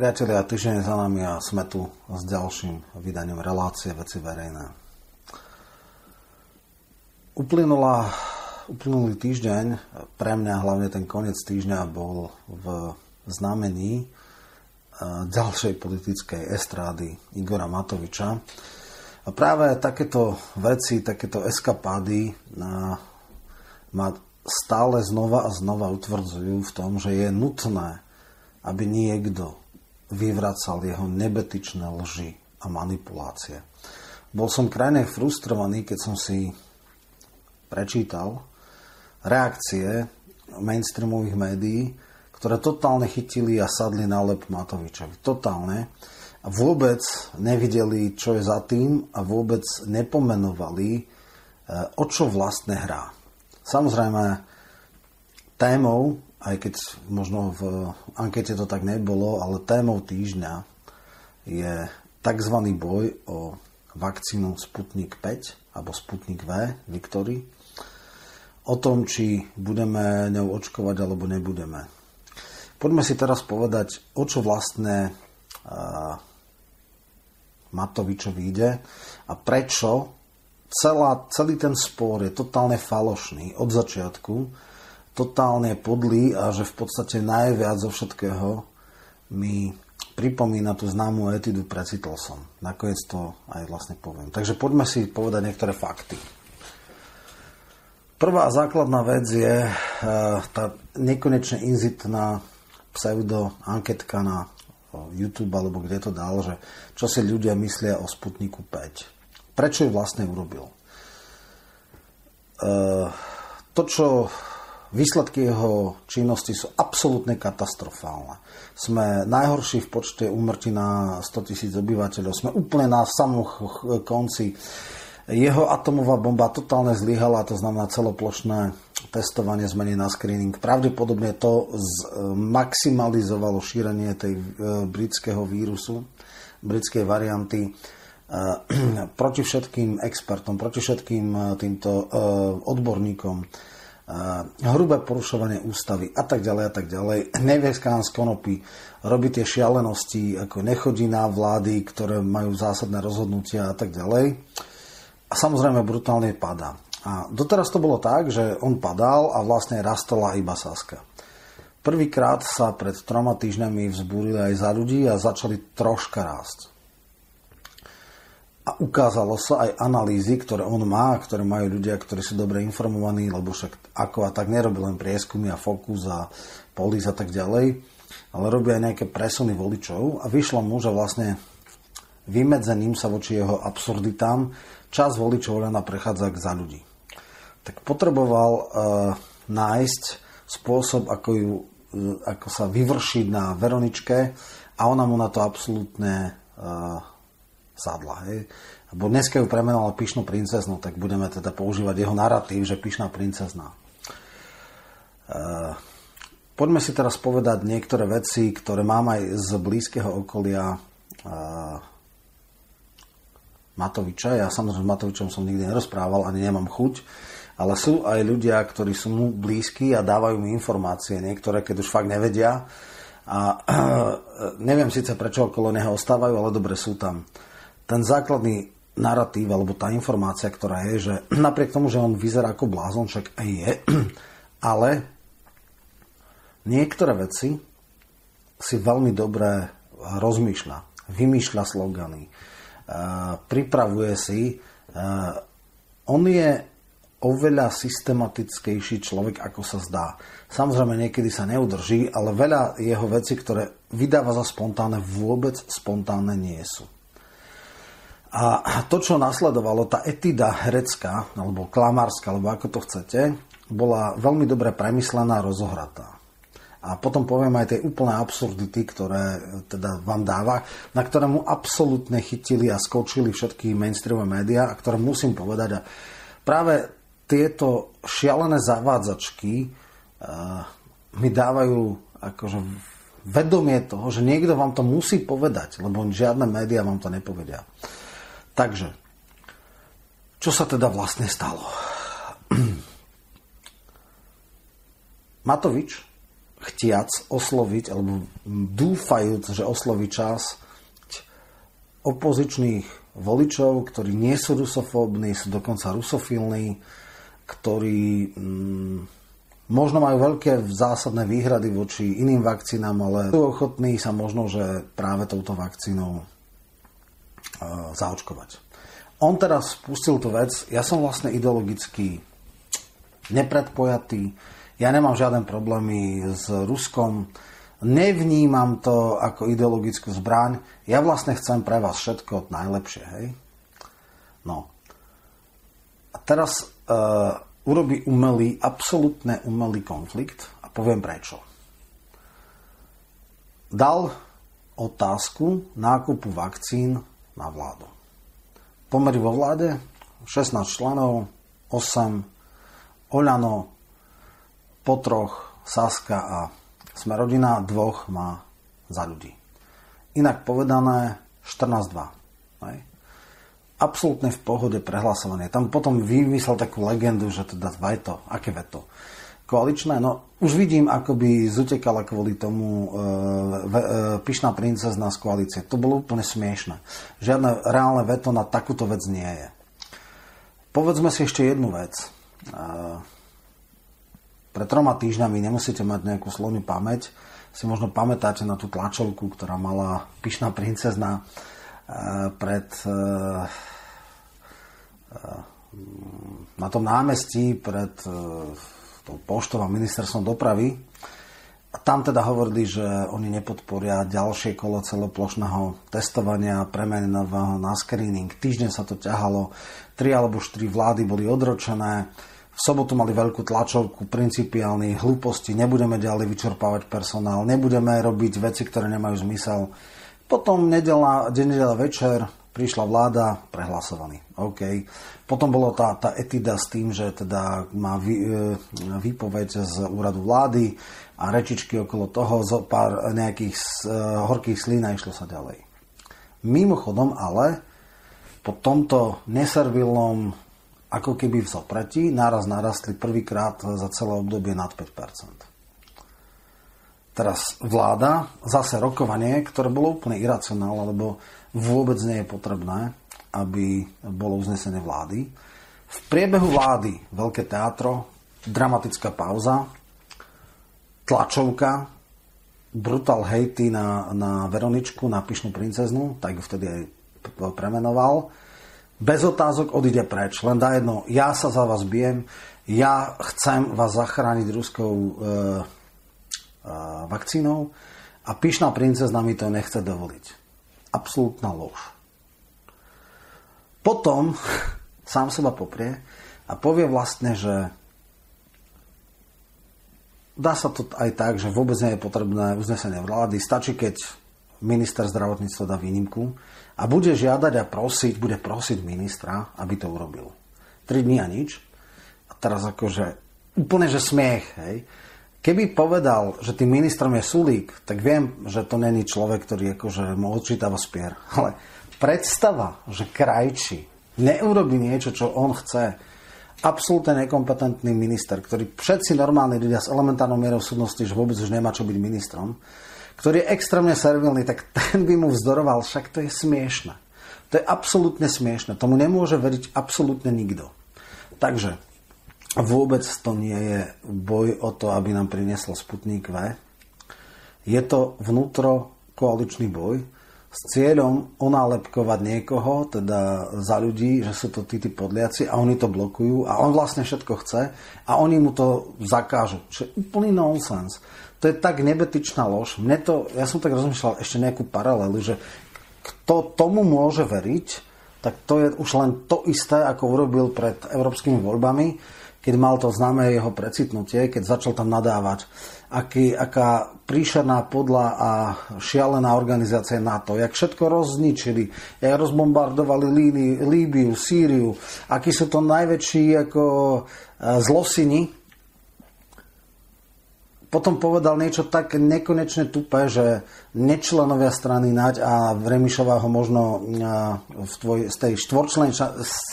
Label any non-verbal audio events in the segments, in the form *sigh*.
Priatelia, týždeň za nami a sme tu s ďalším vydaním relácie veci verejné. Uplynula, uplynulý týždeň, pre mňa hlavne ten koniec týždňa bol v znamení e, ďalšej politickej estrády Igora Matoviča. A práve takéto veci, takéto eskapády na, ma stále znova a znova utvrdzujú v tom, že je nutné aby niekto vyvracal jeho nebetičné lži a manipulácie. Bol som krajne frustrovaný, keď som si prečítal reakcie mainstreamových médií, ktoré totálne chytili a sadli na lep Matovičovi. Totálne. A vôbec nevideli, čo je za tým a vôbec nepomenovali, e, o čo vlastne hrá. Samozrejme, témou aj keď možno v ankete to tak nebolo, ale témou týždňa je tzv. boj o vakcínu Sputnik 5 alebo Sputnik V, Viktory, o tom, či budeme ňou očkovať alebo nebudeme. Poďme si teraz povedať, o čo vlastne uh, Matovičovi ide a prečo celá, celý ten spor je totálne falošný od začiatku totálne podlý a že v podstate najviac zo všetkého mi pripomína tú známú etidu Precitol som. Nakoniec to aj vlastne poviem. Takže poďme si povedať niektoré fakty. Prvá základná vec je uh, tá nekonečne inzitná pseudo-anketka na YouTube alebo kde to dal, že čo si ľudia myslia o Sputniku 5. Prečo ju vlastne urobil? Uh, to, čo Výsledky jeho činnosti sú absolútne katastrofálne. Sme najhorší v počte úmrtí na 100 tisíc obyvateľov. Sme úplne na samom konci. Jeho atomová bomba totálne zlyhala, to znamená celoplošné testovanie zmení na screening. Pravdepodobne to maximalizovalo šírenie tej e, britského vírusu, britskej varianty e, *clears throat* proti všetkým expertom, proti všetkým e, týmto odborníkom hrubé porušovanie ústavy a tak ďalej a tak ďalej. Nevieska z konopy robí tie šialenosti, ako nechodí na vlády, ktoré majú zásadné rozhodnutia a tak ďalej. A samozrejme brutálne padá. A doteraz to bolo tak, že on padal a vlastne rastola iba Saska. Prvýkrát sa pred troma týždňami vzbúrili aj za ľudí a začali troška rásť a ukázalo sa aj analýzy, ktoré on má, ktoré majú ľudia, ktorí sú dobre informovaní, lebo však ako a tak nerobí len prieskumy a fokus a polis a tak ďalej, ale robí aj nejaké presuny voličov a vyšlo mu, že vlastne vymedzením sa voči jeho absurditám čas voličov len prechádza k za ľudí. Tak potreboval uh, nájsť spôsob, ako, ju, uh, ako sa vyvršiť na Veroničke a ona mu na to absolútne uh, sadla. Hej. Bo dneska ju premenoval pyšnú princeznu, tak budeme teda používať jeho narratív, že pyšná princezna. E, poďme si teraz povedať niektoré veci, ktoré mám aj z blízkeho okolia e, Matoviča. Ja samozrejme s Matovičom som nikdy nerozprával, ani nemám chuť, ale sú aj ľudia, ktorí sú mu blízki a dávajú mi informácie, niektoré, keď už fakt nevedia. A e, neviem síce, prečo okolo neho ostávajú, ale dobre sú tam ten základný narratív alebo tá informácia, ktorá je, že *clears throat* napriek tomu, že on vyzerá ako blázon, však aj je, *clears throat* ale niektoré veci si veľmi dobre rozmýšľa, vymýšľa slogany, pripravuje si. On je oveľa systematickejší človek, ako sa zdá. Samozrejme, niekedy sa neudrží, ale veľa jeho vecí, ktoré vydáva za spontánne, vôbec spontánne nie sú. A to, čo nasledovalo, tá etida herecká, alebo klamárska, alebo ako to chcete, bola veľmi dobre premyslená a rozohratá. A potom poviem aj tie úplné absurdity, ktoré teda vám dáva, na ktoré mu absolútne chytili a skočili všetky mainstreamové médiá a ktoré musím povedať. A práve tieto šialené zavádzačky uh, mi dávajú akože vedomie toho, že niekto vám to musí povedať, lebo žiadne médiá vám to nepovedia. Takže, čo sa teda vlastne stalo? *clears throat* Matovič chtiac osloviť, alebo dúfajúc, že osloví čas opozičných voličov, ktorí nie sú rusofóbni, sú dokonca rusofilní, ktorí mm, možno majú veľké zásadné výhrady voči iným vakcínám, ale sú ochotní sa možno, že práve touto vakcínou zaočkovať. On teraz spustil tú vec, ja som vlastne ideologicky nepredpojatý, ja nemám žiaden problémy s Ruskom, nevnímam to ako ideologickú zbraň, ja vlastne chcem pre vás všetko najlepšie, hej? No. A teraz uh, urobí umelý, absolútne umelý konflikt a poviem prečo. Dal otázku nákupu vakcín na vládu. Pomery vo vláde 16 členov, 8 Oľano, Potroch, Saska a Smerodina dvoch má za ľudí. Inak povedané 14-2. Hej. Absolútne v pohode prehlasovanie. Tam potom vymyslel takú legendu, že teda veto, aké veto. Koaličné, no už vidím, ako by zutekala kvôli tomu e, e, pyšná princezna z koalície. To bolo úplne smiešne. Žiadne reálne veto na takúto vec nie je. Povedzme si ešte jednu vec. E, pred troma týždňami nemusíte mať nejakú slovnú pamäť. Si možno pamätáte na tú tlačovku, ktorá mala pyšná princezna eh, pred eh, eh, na tom námestí pred tou poštou a ministerstvom dopravy. A tam teda hovorili, že oni nepodporia ďalšie kolo celoplošného testovania premenového na screening. Týždeň sa to ťahalo, tri alebo štyri vlády boli odročené v sobotu mali veľkú tlačovku, principiálny, hlúposti, nebudeme ďalej vyčerpávať personál, nebudeme robiť veci, ktoré nemajú zmysel. Potom nedela, nedela večer prišla vláda, prehlasovaný. OK. Potom bolo tá, tá etida s tým, že teda má vý, e, výpoveď z úradu vlády a rečičky okolo toho, zo pár nejakých uh, horkých slín a išlo sa ďalej. Mimochodom ale po tomto neservilnom ako keby v zopretí, náraz narastli prvýkrát za celé obdobie nad 5% Teraz vláda, zase rokovanie, ktoré bolo úplne iracionálne, lebo vôbec nie je potrebné, aby bolo uznesené vlády. V priebehu vlády veľké teatro, dramatická pauza, tlačovka, brutál hejty na, na Veroničku, na pyšnú princeznu, tak ju vtedy aj premenoval bez otázok odíde preč. Len dá jedno, ja sa za vás bijem, ja chcem vás zachrániť ruskou e, e, vakcínou a pyšná princezna mi to nechce dovoliť. Absolútna lož. Potom *laughs* sám seba poprie a povie vlastne, že dá sa to aj tak, že vôbec nie je potrebné uznesenie vlády. Stačí, keď minister zdravotníctva dá výnimku a bude žiadať a prosiť, bude prosiť ministra, aby to urobil. 3 dní a nič. A teraz akože úplne, že smiech, hej. Keby povedal, že tým ministrom je Sulík, tak viem, že to není človek, ktorý akože mu odčítava spier. *laughs* Ale predstava, že krajči neurobi niečo, čo on chce, absolútne nekompetentný minister, ktorý všetci normálni ľudia s elementárnou mierou súdnosti, že vôbec už nemá čo byť ministrom, ktorý je extrémne servilný, tak *laughs* ten by mu vzdoroval, však to je smiešne. To je absolútne smiešne. Tomu nemôže veriť absolútne nikto. Takže vôbec to nie je boj o to, aby nám prinieslo Sputnik V. Je to vnútro koaličný boj s cieľom onálepkovať niekoho, teda za ľudí, že sú to tí, tí podliaci a oni to blokujú a on vlastne všetko chce a oni mu to zakážu. Čo je úplný nonsens to je tak nebetičná lož. Mne to, ja som tak rozmýšľal ešte nejakú paralelu, že kto tomu môže veriť, tak to je už len to isté, ako urobil pred európskymi voľbami, keď mal to známe jeho precitnutie, keď začal tam nadávať, aký, aká príšerná podľa a šialená organizácia NATO, jak všetko rozničili, jak rozbombardovali Líbiu, Sýriu, akí sú to najväčší ako e, zlosini, potom povedal niečo tak nekonečne tupé, že nečlenovia strany Naď a Remišová ho možno v tvoj, z tej štvorčlenej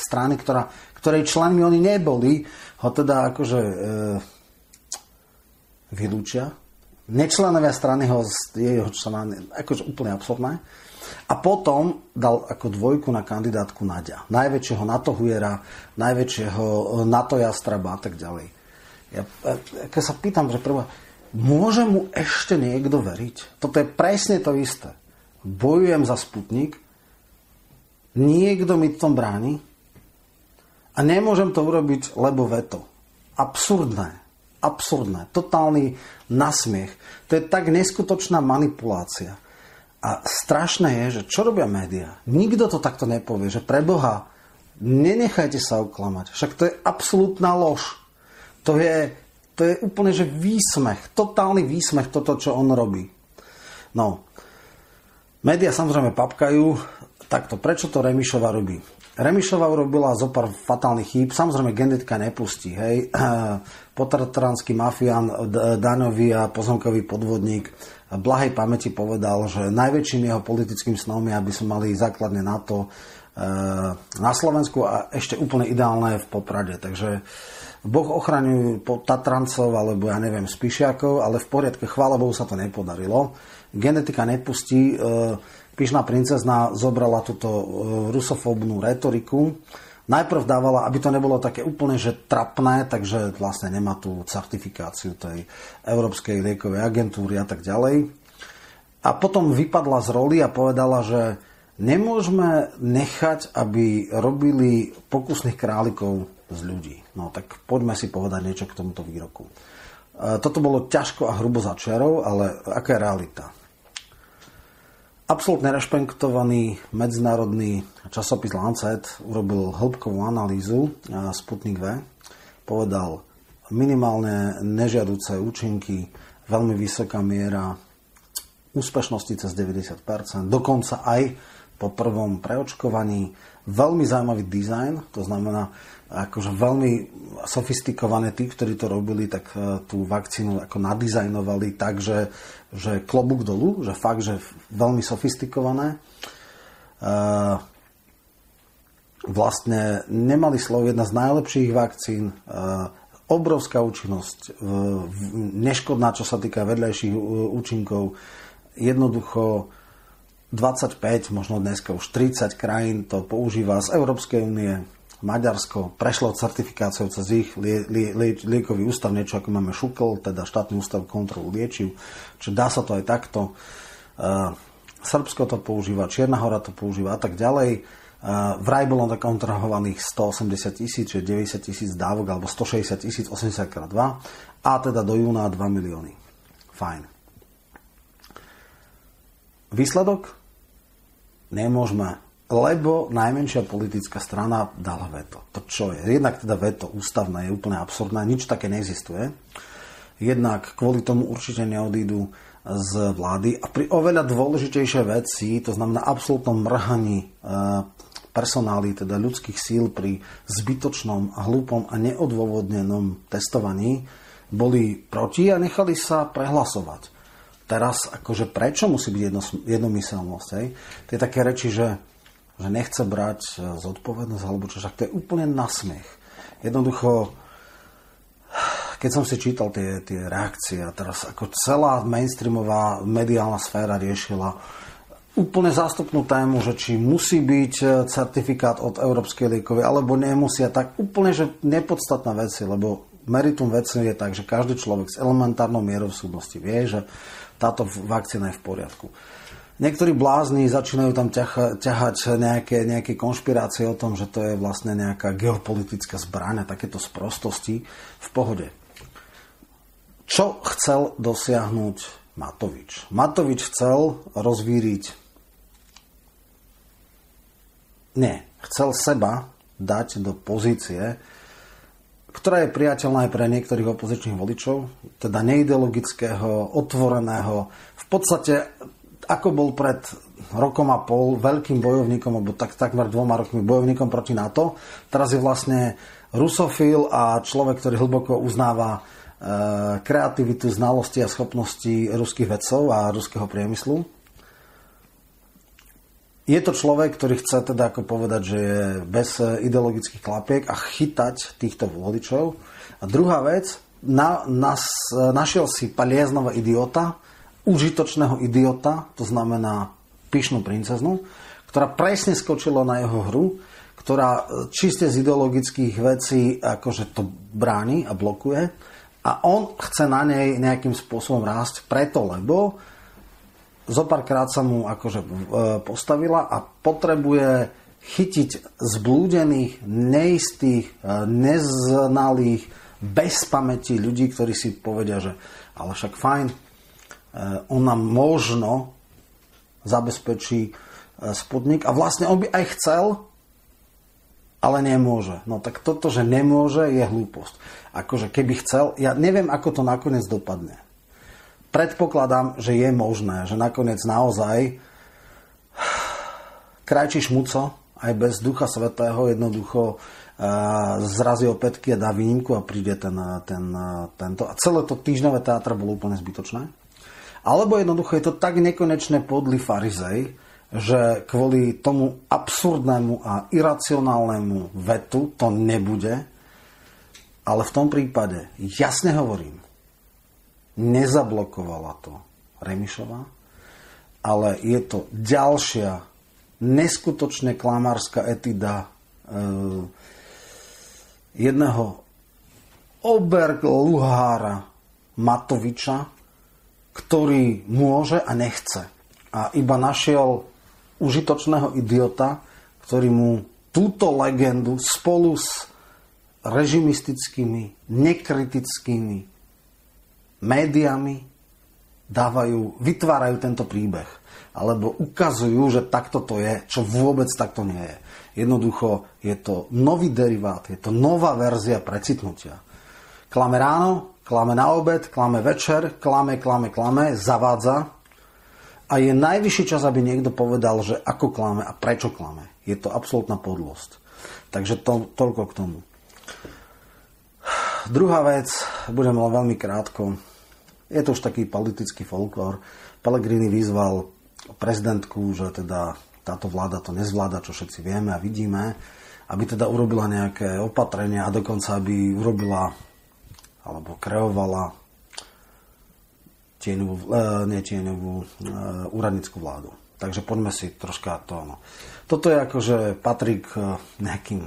strany, ktorá, ktorej členmi oni neboli, ho teda akože e, vylúčia. nečlenovia strany ho, jeho člena, akože úplne absurdné. A potom dal ako dvojku na kandidátku Nadia. Najväčšieho NATO hujera, najväčšieho NATO jastraba a tak ďalej. Ja, keď sa pýtam, že prvá, môže mu ešte niekto veriť? Toto je presne to isté. Bojujem za Sputnik, niekto mi v tom bráni a nemôžem to urobiť, lebo veto. Absurdné. Absurdné. Totálny nasmiech. To je tak neskutočná manipulácia. A strašné je, že čo robia médiá? Nikto to takto nepovie, že pre Boha nenechajte sa oklamať. Však to je absolútna lož. To je, to je úplne, že výsmech, totálny výsmech toto, čo on robí. No, médiá samozrejme papkajú, takto, prečo to Remišova robí? Remišova urobila zo pár fatálnych chýb. Samozrejme, genetika nepustí. Hej. *clears throat* Potatranský mafián, daňový a pozemkový podvodník blahej pamäti povedal, že najväčším jeho politickým snom je, aby sme mali základne na to e, na Slovensku a ešte úplne ideálne v Poprade. Takže Boh ochraňujú Tatrancov alebo ja neviem Spišiakov, ale v poriadke, chvála Bohu sa to nepodarilo. Genetika nepustí e, Pyšná princezna zobrala túto e, rusofóbnu retoriku. Najprv dávala, aby to nebolo také úplne, že trapné, takže vlastne nemá tú certifikáciu tej Európskej liekovej agentúry a tak ďalej. A potom vypadla z roli a povedala, že nemôžeme nechať, aby robili pokusných králikov z ľudí. No tak poďme si povedať niečo k tomuto výroku. E, toto bolo ťažko a hrubo začiarov, ale aká je realita? Absolutne rešpektovaný medzinárodný časopis Lancet urobil hĺbkovú analýzu Sputnik V. Povedal minimálne nežiaduce účinky, veľmi vysoká miera úspešnosti cez 90%, dokonca aj po prvom preočkovaní. Veľmi zaujímavý dizajn, to znamená, akože veľmi sofistikované tí, ktorí to robili, tak e, tú vakcínu ako nadizajnovali tak, že, že klobúk dolu, že fakt, že veľmi sofistikované. E, vlastne nemali slovo jedna z najlepších vakcín, e, obrovská účinnosť, neškodná, čo sa týka vedľajších účinkov, jednoducho 25, možno dneska už 30 krajín to používa z Európskej únie, Maďarsko prešlo certifikáciou cez ich lie, lie, lie, liekový ústav, niečo ako máme Šukl, teda štátny ústav kontrolu liečiv, čiže dá sa to aj takto. Uh, Srbsko to používa, Čierna hora to používa a tak ďalej. Uh, vraj bolo kontrahovaných 180 tisíc, čiže 90 tisíc dávok, alebo 160 tisíc, 80 x 2 a teda do júna 2 milióny. Fajn. Výsledok? Nemôžeme lebo najmenšia politická strana dala veto. To čo je? Jednak teda veto ústavné je úplne absurdné, nič také neexistuje. Jednak kvôli tomu určite neodídu z vlády a pri oveľa dôležitejšej veci, to znamená absolútnom mrhaní e, personály, teda ľudských síl pri zbytočnom, hlúpom a neodôvodnenom testovaní, boli proti a nechali sa prehlasovať. Teraz, akože prečo musí byť jedno, jednomyselnosť? Hej? To je také reči, že že nechce brať e, zodpovednosť, alebo čo, však to je úplne nasmiech. Jednoducho, keď som si čítal tie, tie reakcie a teraz ako celá mainstreamová mediálna sféra riešila úplne zástupnú tému, že či musí byť e, certifikát od Európskej liekovej, alebo nemusia, tak úplne, že nepodstatná veci, lebo meritum veci je tak, že každý človek s elementárnou mierou súdnosti vie, že táto vakcína je v poriadku. Niektorí blázni začínajú tam ťaha, ťahať nejaké, nejaké konšpirácie o tom, že to je vlastne nejaká geopolitická zbraň a takéto sprostosti v pohode. Čo chcel dosiahnuť Matovič? Matovič chcel rozvíriť... Nie, chcel seba dať do pozície, ktorá je priateľná aj pre niektorých opozičných voličov, teda neideologického, otvoreného, v podstate ako bol pred rokom a pol veľkým bojovníkom, alebo tak, takmer dvoma rokmi bojovníkom proti NATO, teraz je vlastne rusofil a človek, ktorý hlboko uznáva e, kreativitu, znalosti a schopnosti ruských vedcov a ruského priemyslu. Je to človek, ktorý chce teda ako povedať, že je bez e, ideologických klapiek a chytať týchto voličov. A druhá vec, na, nas, e, našiel si palieznova idiota, užitočného idiota, to znamená pyšnú princeznu, ktorá presne skočila na jeho hru, ktorá čiste z ideologických vecí akože to bráni a blokuje. A on chce na nej nejakým spôsobom rásť preto, lebo zopárkrát sa mu akože e, postavila a potrebuje chytiť zblúdených, neistých, e, neznalých, bez pamäti ľudí, ktorí si povedia, že ale však fajn, e, on nám možno zabezpečí sputnik a vlastne on by aj chcel, ale nemôže. No tak toto, že nemôže, je hlúposť. Akože keby chcel, ja neviem, ako to nakoniec dopadne. Predpokladám, že je možné, že nakoniec naozaj krajčí šmuco, aj bez Ducha Svetého jednoducho zrazí opätky a dá výnimku a príde ten, ten, tento. A celé to týždňové teatr bolo úplne zbytočné. Alebo jednoducho je to tak nekonečne podlý farizej, že kvôli tomu absurdnému a iracionálnemu vetu to nebude, ale v tom prípade jasne hovorím, nezablokovala to Remišová, ale je to ďalšia neskutočne klamárska etida e, jedného oberluhára Matoviča, ktorý môže a nechce. A iba našiel užitočného idiota, ktorý mu túto legendu spolu s režimistickými, nekritickými médiami dávajú, vytvárajú tento príbeh. Alebo ukazujú, že takto to je, čo vôbec takto nie je. Jednoducho je to nový derivát, je to nová verzia precitnutia. Klame ráno, klame na obed, klame večer, klame, klame, klame, zavádza a je najvyšší čas, aby niekto povedal, že ako klame a prečo klame. Je to absolútna podlosť. Takže to, toľko k tomu. Druhá vec, budem len veľmi krátko. Je to už taký politický folklór. Pellegrini vyzval prezidentku, že teda táto vláda to nezvláda, čo všetci vieme a vidíme, aby teda urobila nejaké opatrenia a dokonca aby urobila alebo kreovala tieňovú, e, nie tieňovú, e, úradnickú vládu. Takže poďme si troška to. No. Toto je akože patrí k e, nejakým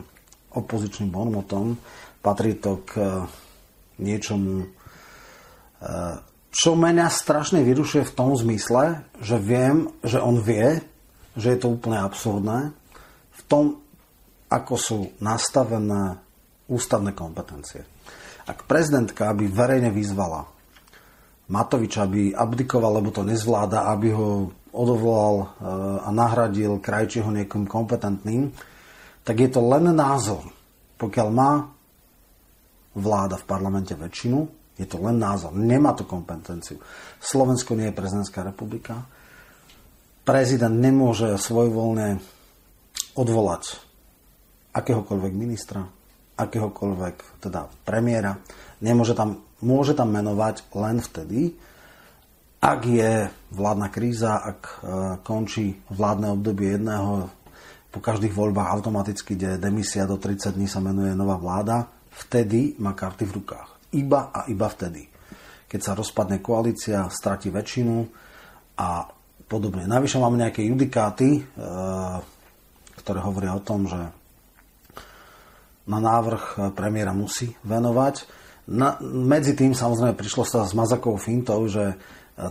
opozičným bonmotom, patrí to k niečomu, čo mňa strašne vyrušuje v tom zmysle, že viem, že on vie, že je to úplne absurdné, v tom, ako sú nastavené ústavné kompetencie. Ak prezidentka by verejne vyzvala Matoviča by abdikoval, lebo to nezvláda, aby ho odvolal e, a nahradil krajčího niekým kompetentným, tak je to len názor. Pokiaľ má vláda v parlamente väčšinu, je to len názor. Nemá to kompetenciu. Slovensko nie je prezidentská republika. Prezident nemôže svojvoľne odvolať akéhokoľvek ministra, akéhokoľvek teda premiéra. Nemôže tam môže tam menovať len vtedy, ak je vládna kríza, ak e, končí vládne obdobie jedného, po každých voľbách automaticky ide demisia, do 30 dní sa menuje nová vláda, vtedy má karty v rukách. Iba a iba vtedy. Keď sa rozpadne koalícia, stratí väčšinu a podobne. Navyše máme nejaké judikáty, e, ktoré hovoria o tom, že na návrh premiéra musí venovať na, medzi tým samozrejme prišlo sa s Mazakovou fintou, že e,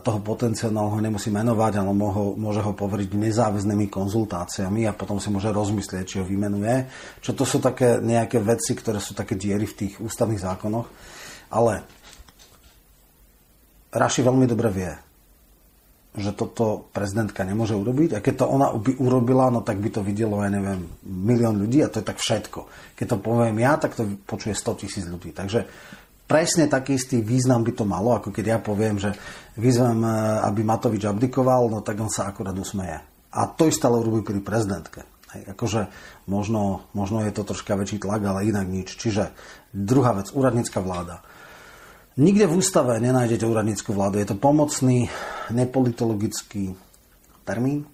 toho potenciálneho nemusí menovať, ale môže, môže ho poveriť nezáväznými konzultáciami a potom si môže rozmyslieť, či ho vymenuje. Čo to sú také nejaké veci, ktoré sú také diery v tých ústavných zákonoch. Ale Raši veľmi dobre vie, že toto prezidentka nemôže urobiť a keď to ona by urobila, no tak by to videlo, ja neviem, milión ľudí a to je tak všetko. Keď to poviem ja, tak to počuje 100 tisíc ľudí. Takže presne taký istý význam by to malo, ako keď ja poviem, že vyzvem, e, aby Matovič abdikoval, no tak on sa akurát usmeje. A to isté urobí pri prezidentke. Hej, akože možno, možno je to troška väčší tlak, ale inak nič. Čiže druhá vec, úradnícka vláda. Nikde v ústave nenájdete úradnícku vládu. Je to pomocný, nepolitologický termín.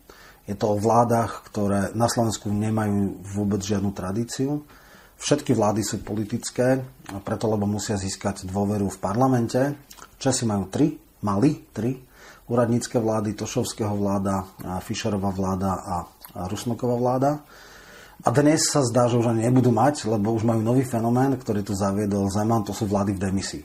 Je to o vládach, ktoré na Slovensku nemajú vôbec žiadnu tradíciu Všetky vlády sú politické, preto lebo musia získať dôveru v parlamente. Česi majú tri, mali tri úradnícke vlády, Tošovského vláda, Fischerová vláda a Rusnoková vláda. A dnes sa zdá, že už ani nebudú mať, lebo už majú nový fenomén, ktorý tu zaviedol Zeman, to sú vlády v demisii.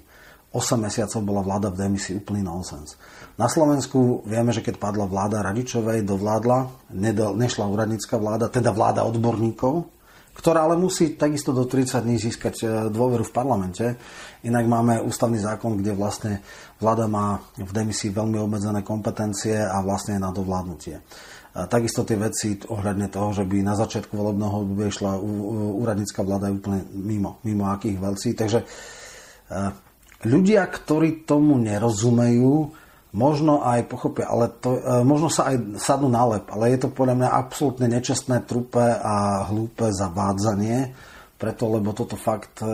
8 mesiacov bola vláda v demisii, úplný nonsens. Na Slovensku vieme, že keď padla vláda Radičovej, dovládla, nešla úradnícka vláda, teda vláda odborníkov, ktorá ale musí takisto do 30 dní získať e, dôveru v parlamente. Inak máme ústavný zákon, kde vlastne vláda má v demisii veľmi obmedzené kompetencie a vlastne je na dovládnutie. A takisto tie veci ohľadne toho, že by na začiatku volebného obdobia išla úradnícka vláda je úplne mimo, mimo akých veľcí. Takže e, ľudia, ktorí tomu nerozumejú, možno aj pochopia, ale to, e, možno sa aj sadnú na lep, ale je to podľa mňa absolútne nečestné, trupe a hlúpe zavádzanie, preto, lebo toto fakt e,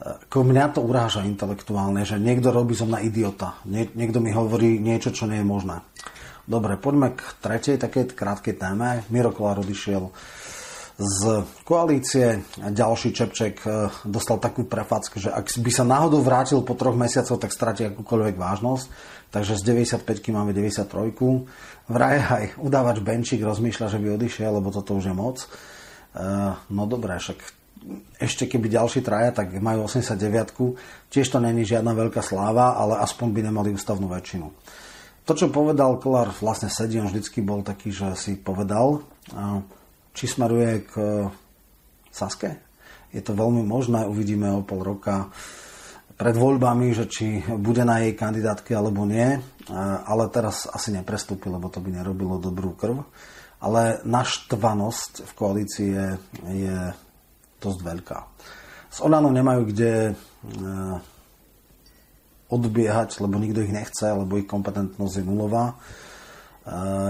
ako mňa to uráža intelektuálne, že niekto robí zo mňa idiota. Nie, niekto mi hovorí niečo, čo nie je možné. Dobre, poďme k tretej takej krátkej téme. Miro Kolár odišiel z koalície. Ďalší Čepček e, dostal takú prefacku, že ak by sa náhodou vrátil po troch mesiacoch, tak stratí akúkoľvek vážnosť. Takže z 95 máme 93. Vraj aj udávač Benčík rozmýšľa, že by odišiel, lebo toto už je moc. E, no dobré, však ešte keby ďalší traja, tak majú 89 Tiež to není žiadna veľká sláva, ale aspoň by nemali ústavnú väčšinu. To, čo povedal Kolár, vlastne sedí, on vždycky bol taký, že si povedal, či smeruje k Saske. Je to veľmi možné, uvidíme o pol roka pred voľbami, že či bude na jej kandidátke alebo nie, ale teraz asi neprestúpi, lebo to by nerobilo dobrú krv. Ale naštvanosť v koalícii je, je dosť veľká. S Olano nemajú kde e, odbiehať, lebo nikto ich nechce, lebo ich kompetentnosť je nulová.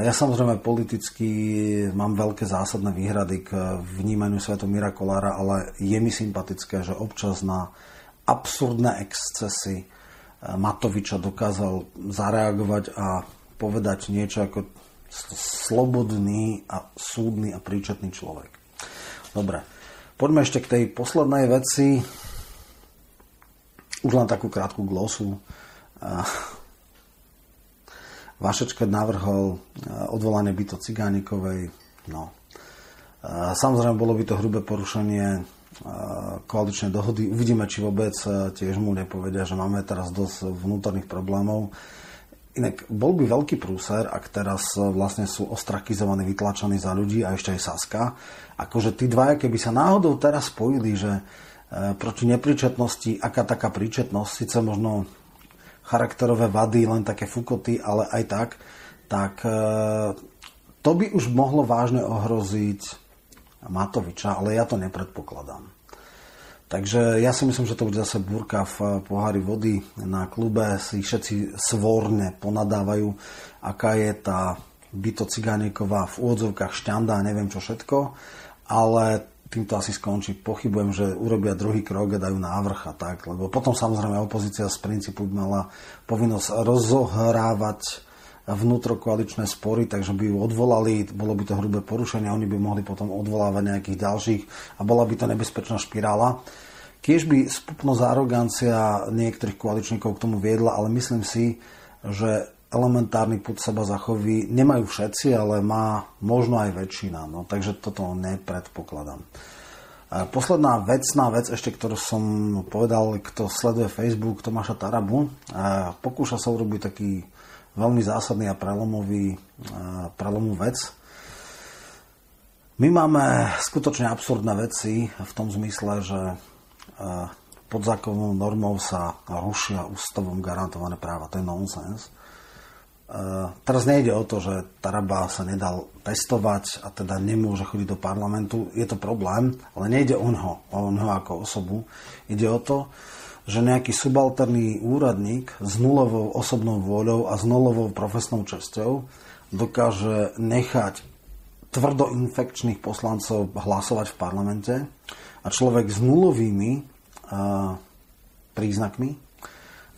Ja samozrejme politicky mám veľké zásadné výhrady k vnímaniu Svetomíra Kolára, ale je mi sympatické, že občas na absurdné excesy eh, Matoviča dokázal zareagovať a povedať niečo ako slobodný a súdny a príčetný človek. Dobre, poďme ešte k tej poslednej veci. Už len takú krátku glosu. Vašečka navrhol e, odvolanie byto Cigánikovej. No. E, samozrejme, bolo by to hrubé porušenie e, koaličnej dohody. Uvidíme, či vôbec tiež mu nepovedia, že máme teraz dosť vnútorných problémov. Inak bol by veľký prúser, ak teraz vlastne sú ostrakizovaní, vytlačení za ľudí a ešte aj Saska. Akože tí dvaja, keby sa náhodou teraz spojili, že proti nepríčetnosti, aká taká príčetnosť, síce možno charakterové vady, len také fukoty, ale aj tak, tak e, to by už mohlo vážne ohroziť Matoviča, ale ja to nepredpokladám. Takže ja si myslím, že to bude zase burka v pohári vody. Na klube si všetci svorne ponadávajú, aká je tá byto Cigáneková v úvodzovkách šťanda a neviem čo všetko, ale týmto asi skončí. Pochybujem, že urobia druhý krok a dajú návrh a tak, lebo potom samozrejme opozícia z princípu mala povinnosť rozohrávať vnútrokoaličné spory, takže by ju odvolali, bolo by to hrubé porušenie, oni by mohli potom odvolávať nejakých ďalších a bola by to nebezpečná špirála. Kiež by spupnosť arogancia niektorých koaličníkov k tomu viedla, ale myslím si, že elementárny put seba zachoví nemajú všetci, ale má možno aj väčšina. No, takže toto nepredpokladám. Posledná vecná vec, ešte ktorú som povedal, kto sleduje Facebook Tomáša Tarabu, pokúša sa urobiť taký veľmi zásadný a prelomový prelomovú vec. My máme skutočne absurdné veci v tom zmysle, že pod zákonnou normou sa rušia ústavom garantované práva. To je nonsens. Uh, teraz nejde o to, že Taraba sa nedal testovať a teda nemôže chodiť do parlamentu. Je to problém, ale nejde o ňo, o ňo ako osobu. Ide o to, že nejaký subalterný úradník s nulovou osobnou vôľou a s nulovou profesnou česťou dokáže nechať tvrdo infekčných poslancov hlasovať v parlamente a človek s nulovými uh, príznakmi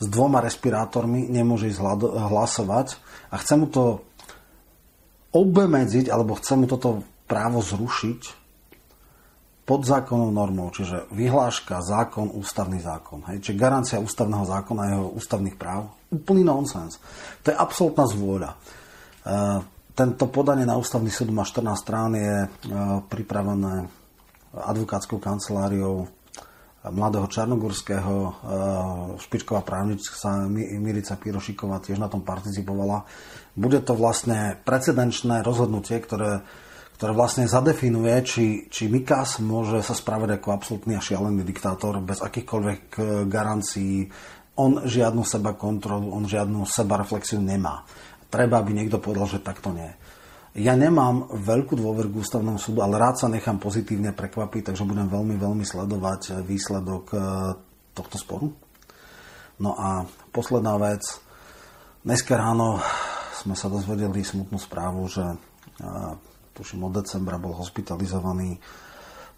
s dvoma respirátormi nemôže ísť hlasovať a chce mu to obmedziť alebo chce mu toto právo zrušiť, podzákonnou normou, čiže vyhláška, zákon, ústavný zákon. Hej? Čiže garancia ústavného zákona a jeho ústavných práv, úplný nonsens. To je absolútna zvôľa. E, tento podanie na ústavný súd má 14 strán, je e, pripravené advokátskou kanceláriou mladého Čarnogurského, e, špičková právnička Mirica Pirošiková tiež na tom participovala. Bude to vlastne precedenčné rozhodnutie, ktoré ktoré vlastne zadefinuje, či, či Mikas môže sa správať ako absolútny a šialený diktátor bez akýchkoľvek e, garancií. On žiadnu seba kontrolu, on žiadnu seba reflexiu nemá. Treba, aby niekto povedal, že takto nie. Ja nemám veľkú dôveru k ústavnému súdu, ale rád sa nechám pozitívne prekvapiť, takže budem veľmi, veľmi sledovať výsledok e, tohto sporu. No a posledná vec. Dneska ráno sme sa dozvedeli smutnú správu, že e, tuším od decembra bol hospitalizovaný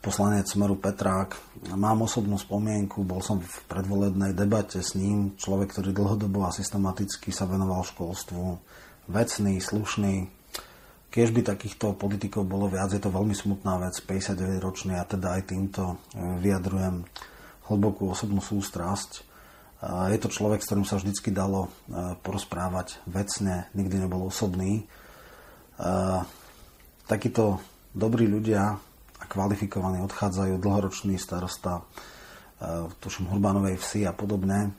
poslanec Smeru Petrák. Mám osobnú spomienku, bol som v predvolebnej debate s ním, človek, ktorý dlhodobo a systematicky sa venoval školstvu, vecný, slušný. Keď by takýchto politikov bolo viac, je to veľmi smutná vec, 59 ročný a teda aj týmto e, vyjadrujem hlbokú osobnú sústrasť. Je to človek, s ktorým sa vždycky dalo e, porozprávať vecne, nikdy nebol osobný takíto dobrí ľudia a kvalifikovaní odchádzajú, dlhoročný starosta, e, tuším Hurbanovej vsi a podobne. E,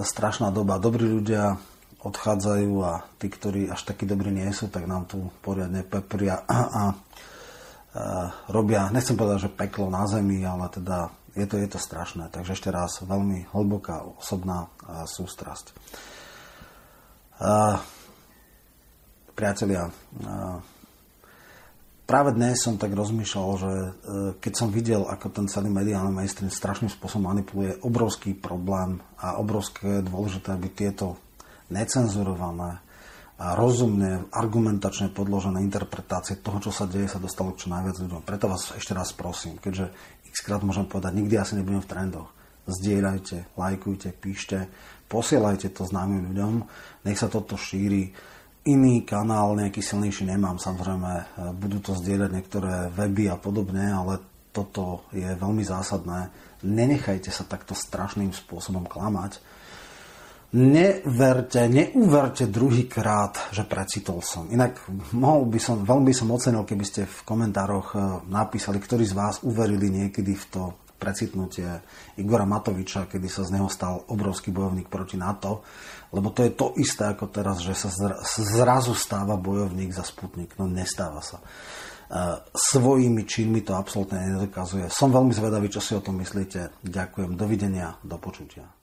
strašná doba, dobrí ľudia odchádzajú a tí, ktorí až takí dobrí nie sú, tak nám tu poriadne pepria a, a, a robia, nechcem povedať, že peklo na zemi, ale teda je to, je to strašné. Takže ešte raz veľmi hlboká osobná sústrasť. Priatelia, práve dnes som tak rozmýšľal, že e, keď som videl, ako ten celý mediálny mainstream strašným spôsobom manipuluje, obrovský problém a obrovské dôležité, aby tieto necenzurované a rozumne, argumentačne podložené interpretácie toho, čo sa deje, sa dostalo k čo najviac ľuďom. Preto vás ešte raz prosím, keďže x krát môžem povedať, nikdy asi nebudem v trendoch. Zdieľajte, lajkujte, píšte, posielajte to známym ľuďom, nech sa toto šíri iný kanál, nejaký silnejší nemám. Samozrejme, e, budú to zdieľať niektoré weby a podobne, ale toto je veľmi zásadné. Nenechajte sa takto strašným spôsobom klamať. Neverte, neuverte druhýkrát, že precitol som. Inak mohol by som, veľmi by som ocenil, keby ste v komentároch e, napísali, ktorí z vás uverili niekedy v to precitnutie Igora Matoviča, kedy sa z neho stal obrovský bojovník proti NATO lebo to je to isté ako teraz, že sa zrazu stáva bojovník za Sputnik. No nestáva sa. E, svojimi činmi to absolútne nedokazuje. Som veľmi zvedavý, čo si o tom myslíte. Ďakujem. Dovidenia. Do počutia.